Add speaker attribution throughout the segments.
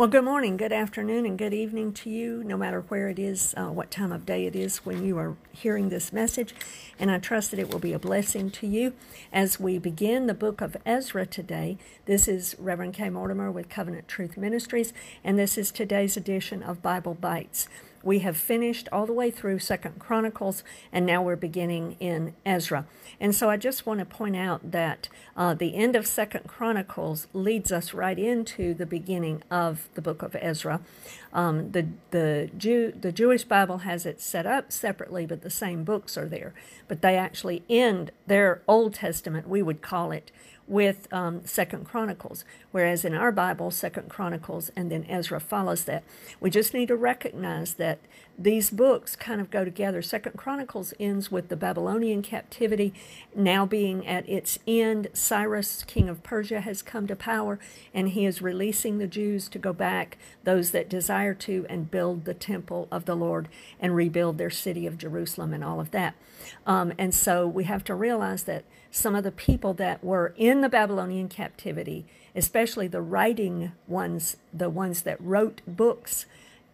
Speaker 1: Well, good morning, good afternoon, and good evening to you, no matter where it is, uh, what time of day it is when you are hearing this message. And I trust that it will be a blessing to you as we begin the book of Ezra today. This is Reverend K. Mortimer with Covenant Truth Ministries, and this is today's edition of Bible Bites. We have finished all the way through Second Chronicles, and now we're beginning in Ezra. And so I just want to point out that uh, the end of Second Chronicles leads us right into the beginning of the book of Ezra. Um, the the Jew the Jewish Bible has it set up separately, but the same books are there. But they actually end their Old Testament, we would call it, with um, Second Chronicles, whereas in our Bible, Second Chronicles and then Ezra follows that. We just need to recognize that these books kind of go together. Second Chronicles ends with the Babylonian captivity now being at its end. Cyrus, king of Persia, has come to power, and he is releasing the Jews to go back, those that desire to, and build the temple of the Lord and rebuild their city of Jerusalem and all of that. Um, and so we have to realize that some of the people that were in the Babylonian captivity, especially the writing ones, the ones that wrote books,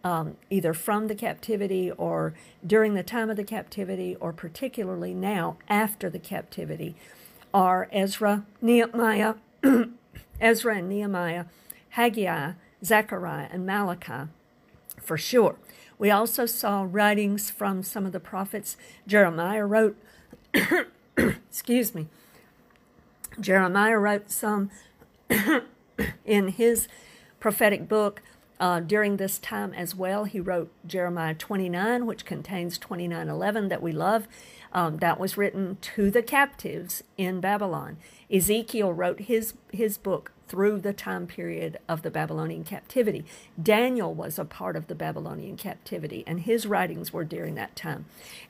Speaker 1: um, either from the captivity or during the time of the captivity, or particularly now after the captivity, are Ezra, Nehemiah, Ezra and Nehemiah, Haggai, Zechariah, and Malachi, for sure. We also saw writings from some of the prophets. Jeremiah wrote, excuse me, Jeremiah wrote some in his prophetic book uh, during this time as well. He wrote Jeremiah 29, which contains 29:11 that we love. Um, that was written to the captives in Babylon. Ezekiel wrote his his book through the time period of the Babylonian captivity. Daniel was a part of the Babylonian captivity, and his writings were during that time.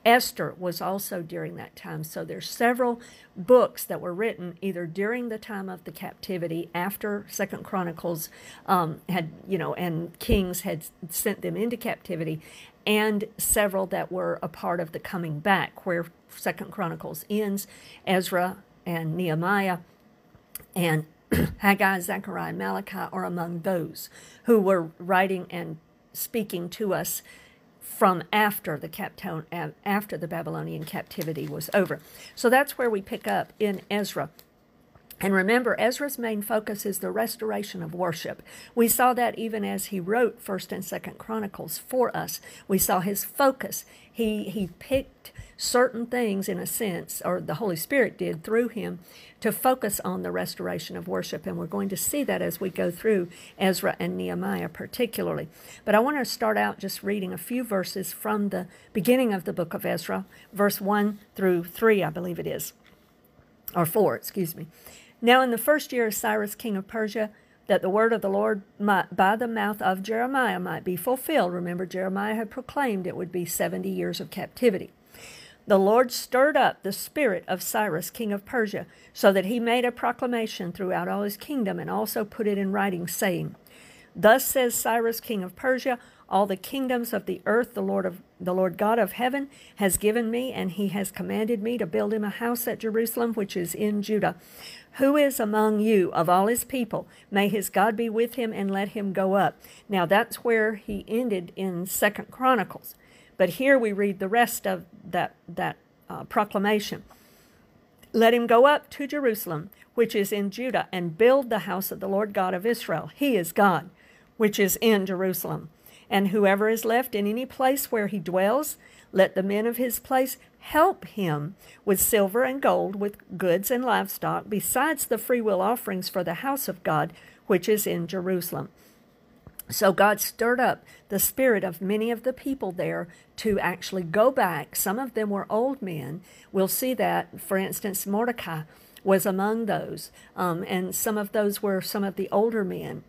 Speaker 1: Esther was also during that time. So there's several books that were written either during the time of the captivity, after Second Chronicles um, had, you know, and Kings had sent them into captivity, and several that were a part of the coming back, where Second Chronicles ends, Ezra and Nehemiah and Haggai, Zechariah, Malachi are among those who were writing and speaking to us from after the after the Babylonian captivity was over. So that's where we pick up in Ezra. And remember, Ezra's main focus is the restoration of worship. We saw that even as he wrote First and Second Chronicles for us. We saw his focus. He he picked certain things in a sense, or the Holy Spirit did through him, to focus on the restoration of worship. And we're going to see that as we go through Ezra and Nehemiah, particularly. But I want to start out just reading a few verses from the beginning of the book of Ezra, verse 1 through 3, I believe it is, or 4, excuse me. Now, in the first year of Cyrus, king of Persia, that the word of the Lord might, by the mouth of Jeremiah might be fulfilled. Remember, Jeremiah had proclaimed it would be 70 years of captivity. The Lord stirred up the spirit of Cyrus, king of Persia, so that he made a proclamation throughout all his kingdom and also put it in writing, saying, Thus says Cyrus, king of Persia, all the kingdoms of the earth the Lord of the Lord God of heaven has given me, and he has commanded me to build him a house at Jerusalem, which is in Judah. Who is among you of all his people? May his God be with him and let him go up. Now that's where he ended in Second Chronicles. But here we read the rest of that, that uh, proclamation. Let him go up to Jerusalem, which is in Judah, and build the house of the Lord God of Israel. He is God, which is in Jerusalem. And whoever is left in any place where he dwells, let the men of his place help him with silver and gold, with goods and livestock, besides the freewill offerings for the house of God, which is in Jerusalem. So God stirred up the spirit of many of the people there to actually go back. Some of them were old men. We'll see that, for instance, Mordecai was among those, um, and some of those were some of the older men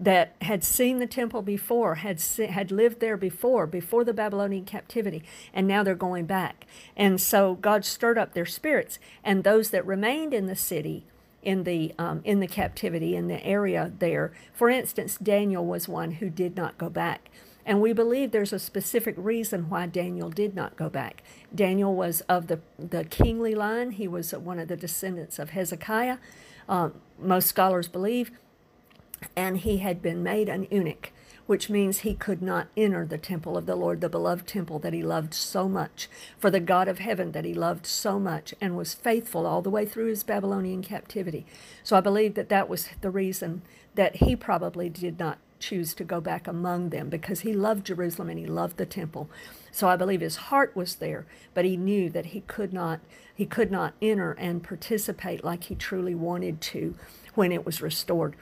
Speaker 1: that had seen the temple before, had had lived there before, before the Babylonian captivity, and now they're going back. And so God stirred up their spirits, and those that remained in the city in the um, in the captivity in the area there. For instance, Daniel was one who did not go back. And we believe there's a specific reason why Daniel did not go back. Daniel was of the, the kingly line. He was one of the descendants of Hezekiah. Uh, most scholars believe and he had been made an eunuch which means he could not enter the temple of the Lord, the beloved temple that he loved so much, for the God of heaven that he loved so much, and was faithful all the way through his Babylonian captivity. So I believe that that was the reason that he probably did not choose to go back among them because he loved Jerusalem and he loved the temple. So I believe his heart was there, but he knew that he could not he could not enter and participate like he truly wanted to when it was restored.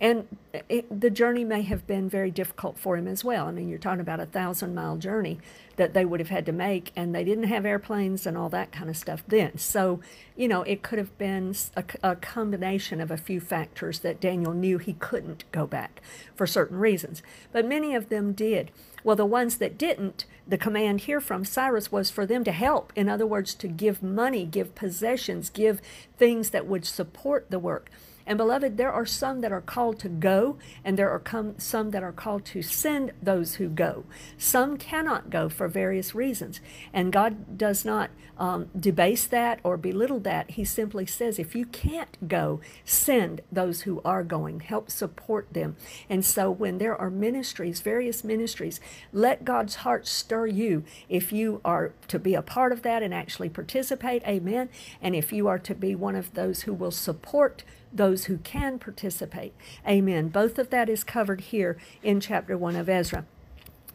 Speaker 1: And it, the journey may have been very difficult for him as well. I mean, you're talking about a thousand mile journey that they would have had to make, and they didn't have airplanes and all that kind of stuff then. So, you know, it could have been a, a combination of a few factors that Daniel knew he couldn't go back for certain reasons. But many of them did. Well, the ones that didn't, the command here from Cyrus was for them to help. In other words, to give money, give possessions, give things that would support the work. And beloved, there are some that are called to go, and there are com- some that are called to send those who go. Some cannot go for various reasons, and God does not um, debase that or belittle that. He simply says, if you can't go, send those who are going, help support them. And so, when there are ministries, various ministries, let God's heart stir you. If you are to be a part of that and actually participate, amen. And if you are to be one of those who will support those who can participate. Amen. Both of that is covered here in chapter 1 of Ezra.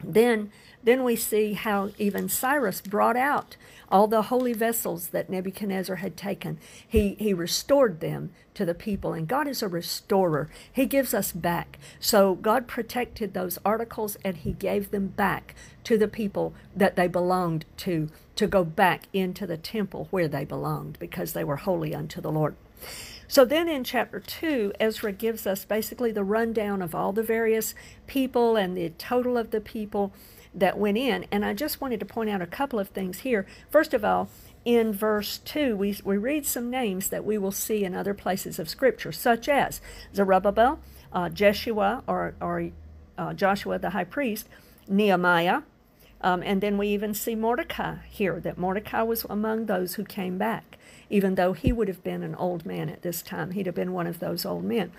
Speaker 1: Then then we see how even Cyrus brought out all the holy vessels that Nebuchadnezzar had taken. He, he restored them to the people, and God is a restorer. He gives us back. So God protected those articles and He gave them back to the people that they belonged to, to go back into the temple where they belonged because they were holy unto the Lord. So then in chapter 2, Ezra gives us basically the rundown of all the various people and the total of the people that went in. And I just wanted to point out a couple of things here. First of all, in verse 2, we, we read some names that we will see in other places of Scripture, such as Zerubbabel, uh, Jeshua, or, or uh, Joshua the high priest, Nehemiah, um, and then we even see Mordecai here, that Mordecai was among those who came back even though he would have been an old man at this time. He'd have been one of those old men.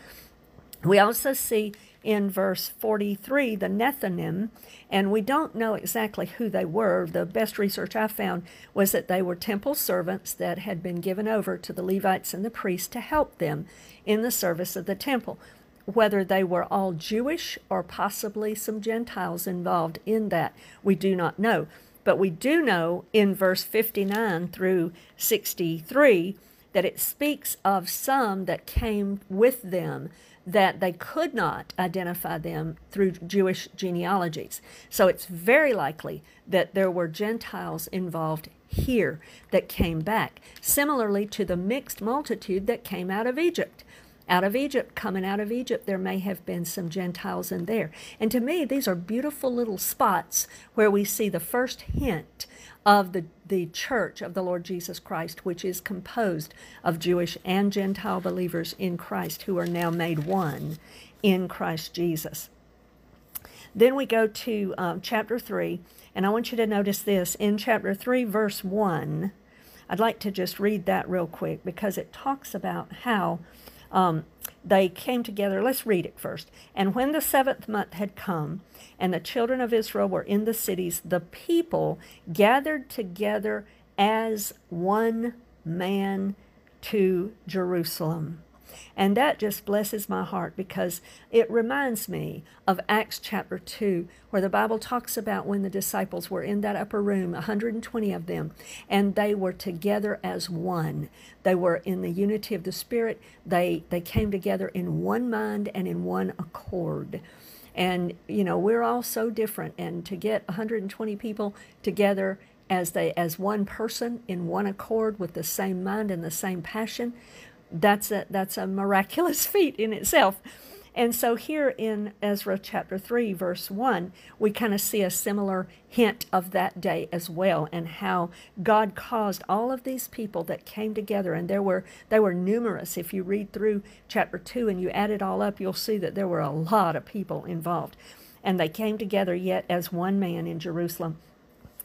Speaker 1: We also see in verse 43 the Nethinim, and we don't know exactly who they were. The best research I found was that they were temple servants that had been given over to the Levites and the priests to help them in the service of the temple. Whether they were all Jewish or possibly some Gentiles involved in that, we do not know. But we do know in verse 59 through 63 that it speaks of some that came with them that they could not identify them through Jewish genealogies. So it's very likely that there were Gentiles involved here that came back, similarly to the mixed multitude that came out of Egypt out of Egypt, coming out of Egypt, there may have been some Gentiles in there. And to me, these are beautiful little spots where we see the first hint of the, the church of the Lord Jesus Christ, which is composed of Jewish and Gentile believers in Christ who are now made one in Christ Jesus. Then we go to um, chapter 3, and I want you to notice this. In chapter 3, verse 1, I'd like to just read that real quick because it talks about how um, they came together. Let's read it first. And when the seventh month had come, and the children of Israel were in the cities, the people gathered together as one man to Jerusalem. And that just blesses my heart because it reminds me of Acts chapter 2, where the Bible talks about when the disciples were in that upper room, 120 of them, and they were together as one. They were in the unity of the Spirit. They, they came together in one mind and in one accord. And, you know, we're all so different. And to get 120 people together as they as one person in one accord with the same mind and the same passion that's a that's a miraculous feat in itself. And so here in Ezra chapter 3 verse 1, we kind of see a similar hint of that day as well and how God caused all of these people that came together and there were they were numerous. If you read through chapter 2 and you add it all up, you'll see that there were a lot of people involved. And they came together yet as one man in Jerusalem.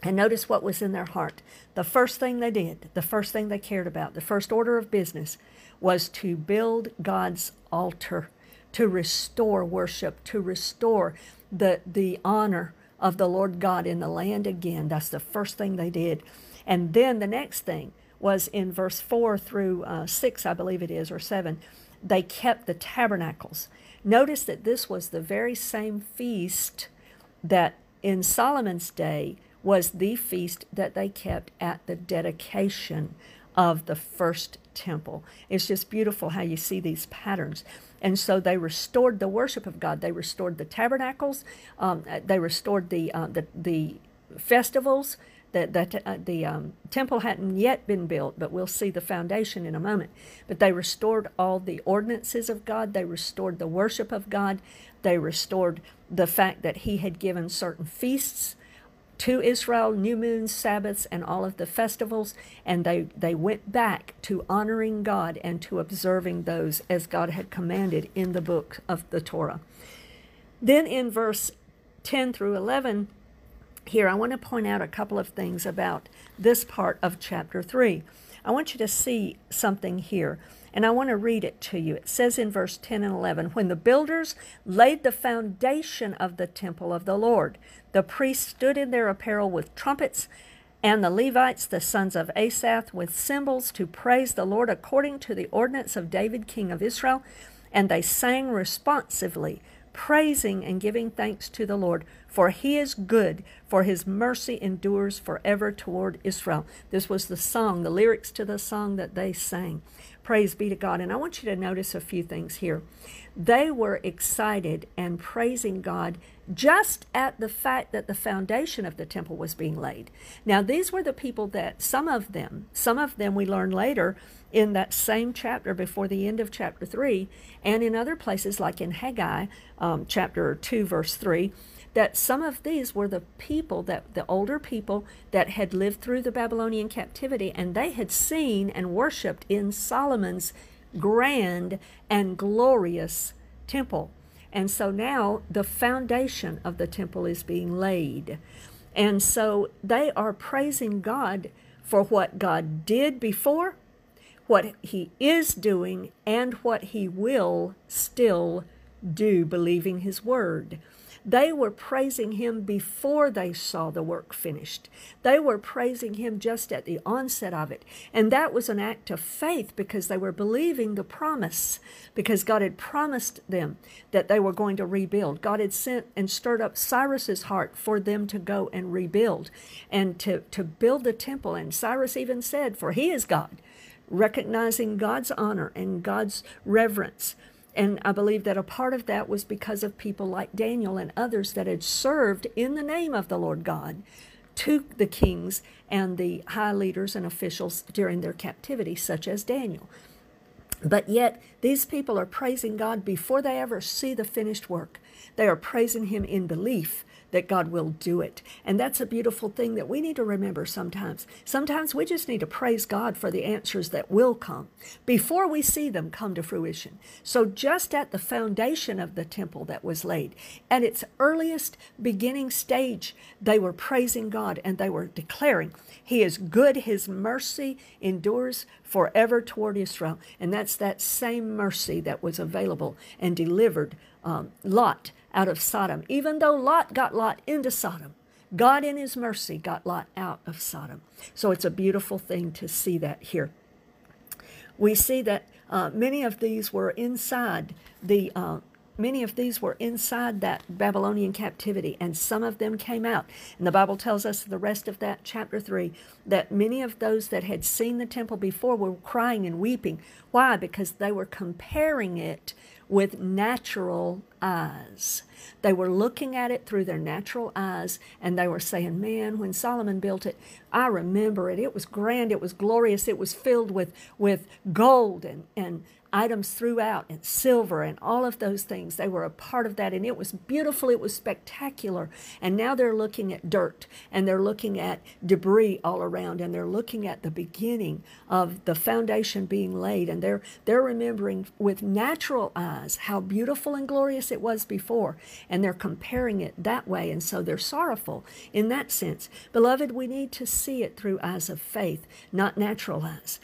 Speaker 1: And notice what was in their heart. The first thing they did, the first thing they cared about, the first order of business was to build God's altar to restore worship, to restore the, the honor of the Lord God in the land again. That's the first thing they did. And then the next thing was in verse 4 through uh, 6, I believe it is, or 7. They kept the tabernacles. Notice that this was the very same feast that in Solomon's day was the feast that they kept at the dedication of the first temple. It's just beautiful how you see these patterns. And so they restored the worship of God. They restored the tabernacles. Um, they restored the, uh, the, the festivals. The, the, uh, the um, temple hadn't yet been built, but we'll see the foundation in a moment. But they restored all the ordinances of God. They restored the worship of God. They restored the fact that He had given certain feasts to Israel, new moons, Sabbaths, and all of the festivals, and they, they went back to honoring God and to observing those as God had commanded in the book of the Torah. Then in verse 10 through 11, here I want to point out a couple of things about this part of chapter 3. I want you to see something here. And I want to read it to you. It says in verse 10 and 11 When the builders laid the foundation of the temple of the Lord, the priests stood in their apparel with trumpets, and the Levites, the sons of Asaph, with cymbals to praise the Lord according to the ordinance of David, king of Israel. And they sang responsively, praising and giving thanks to the Lord, for he is good, for his mercy endures forever toward Israel. This was the song, the lyrics to the song that they sang. Praise be to God. And I want you to notice a few things here. They were excited and praising God just at the fact that the foundation of the temple was being laid. Now, these were the people that some of them, some of them we learn later in that same chapter before the end of chapter 3, and in other places like in Haggai, um, chapter 2, verse 3, that some of these were the people that the older people that had lived through the Babylonian captivity and they had seen and worshiped in Solomon's grand and glorious temple. And so now the foundation of the temple is being laid. And so they are praising God for what God did before, what He is doing, and what He will still do, believing His word. They were praising him before they saw the work finished. They were praising him just at the onset of it. And that was an act of faith because they were believing the promise, because God had promised them that they were going to rebuild. God had sent and stirred up Cyrus's heart for them to go and rebuild and to, to build the temple. And Cyrus even said, For he is God, recognizing God's honor and God's reverence and I believe that a part of that was because of people like Daniel and others that had served in the name of the Lord God to the kings and the high leaders and officials during their captivity, such as Daniel. But yet, these people are praising God before they ever see the finished work. They are praising Him in belief that God will do it. And that's a beautiful thing that we need to remember sometimes. Sometimes we just need to praise God for the answers that will come before we see them come to fruition. So, just at the foundation of the temple that was laid, at its earliest beginning stage, they were praising God and they were declaring, He is good, His mercy endures forever toward Israel. And that's that same mercy that was available and delivered um, Lot out of Sodom. Even though Lot got Lot into Sodom, God in his mercy got Lot out of Sodom. So it's a beautiful thing to see that here. We see that uh, many of these were inside the uh, many of these were inside that Babylonian captivity, and some of them came out. And the Bible tells us the rest of that chapter 3 that many of those that had seen the temple before were crying and weeping. Why? Because they were comparing it with natural eyes. They were looking at it through their natural eyes and they were saying, Man, when Solomon built it, I remember it. It was grand, it was glorious, it was filled with, with gold and, and items throughout and silver and all of those things. They were a part of that and it was beautiful, it was spectacular. And now they're looking at dirt and they're looking at debris all around and they're looking at the beginning of the foundation being laid and they're they're remembering with natural eyes how beautiful and glorious it was before and they're comparing it that way and so they're sorrowful in that sense. Beloved, we need to see it through eyes of faith, not natural eyes.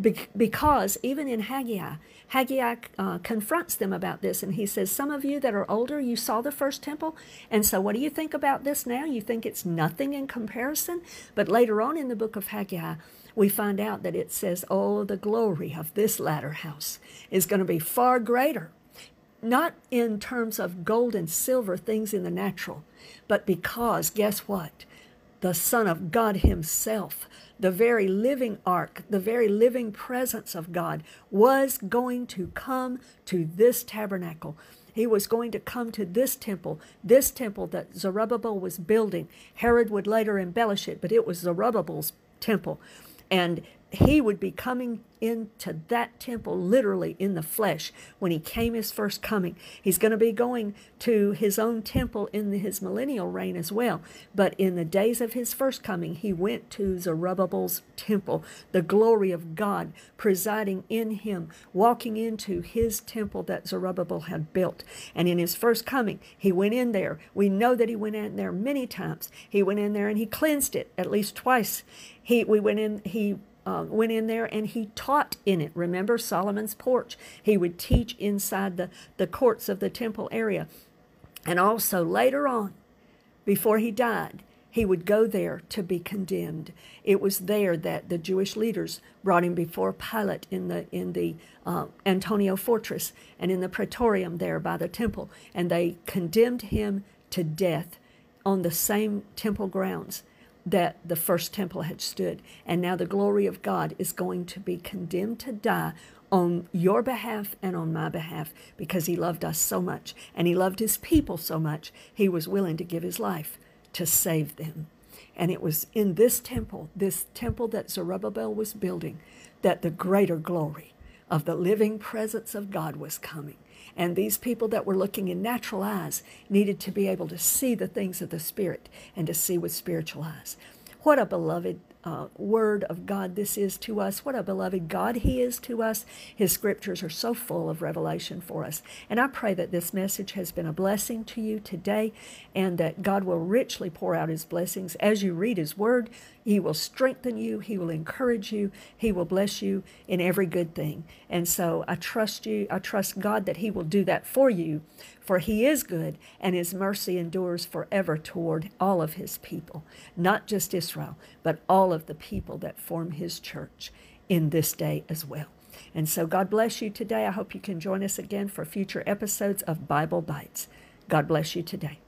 Speaker 1: Be- because even in Haggai, Haggai uh, confronts them about this and he says, Some of you that are older, you saw the first temple. And so, what do you think about this now? You think it's nothing in comparison? But later on in the book of Haggai, we find out that it says, Oh, the glory of this latter house is going to be far greater. Not in terms of gold and silver things in the natural, but because, guess what? The Son of God Himself the very living ark, the very living presence of God, was going to come to this tabernacle. He was going to come to this temple, this temple that Zerubbabel was building. Herod would later embellish it, but it was Zerubbabel's temple. And he would be coming into that temple literally in the flesh when he came his first coming. He's going to be going to his own temple in his millennial reign as well. But in the days of his first coming, he went to Zerubbabel's temple, the glory of God presiding in him, walking into his temple that Zerubbabel had built. And in his first coming, he went in there. We know that he went in there many times. He went in there and he cleansed it at least twice. He we went in he uh, went in there and he taught in it. Remember Solomon's porch? He would teach inside the, the courts of the temple area. And also later on, before he died, he would go there to be condemned. It was there that the Jewish leaders brought him before Pilate in the in the uh, Antonia fortress and in the praetorium there by the temple, and they condemned him to death on the same temple grounds that the first temple had stood. And now the glory of God is going to be condemned to die on your behalf and on my behalf because he loved us so much and he loved his people so much, he was willing to give his life to save them. And it was in this temple, this temple that Zerubbabel was building, that the greater glory of the living presence of God was coming. And these people that were looking in natural eyes needed to be able to see the things of the Spirit and to see with spiritual eyes. What a beloved uh, word of God this is to us. What a beloved God He is to us. His scriptures are so full of revelation for us. And I pray that this message has been a blessing to you today and that God will richly pour out His blessings as you read His word. He will strengthen you, He will encourage you, He will bless you in every good thing. And so I trust you, I trust God that He will do that for you for he is good, and his mercy endures forever toward all of his people, not just Israel, but all of the people that form his church in this day as well. And so, God bless you today. I hope you can join us again for future episodes of Bible Bites. God bless you today.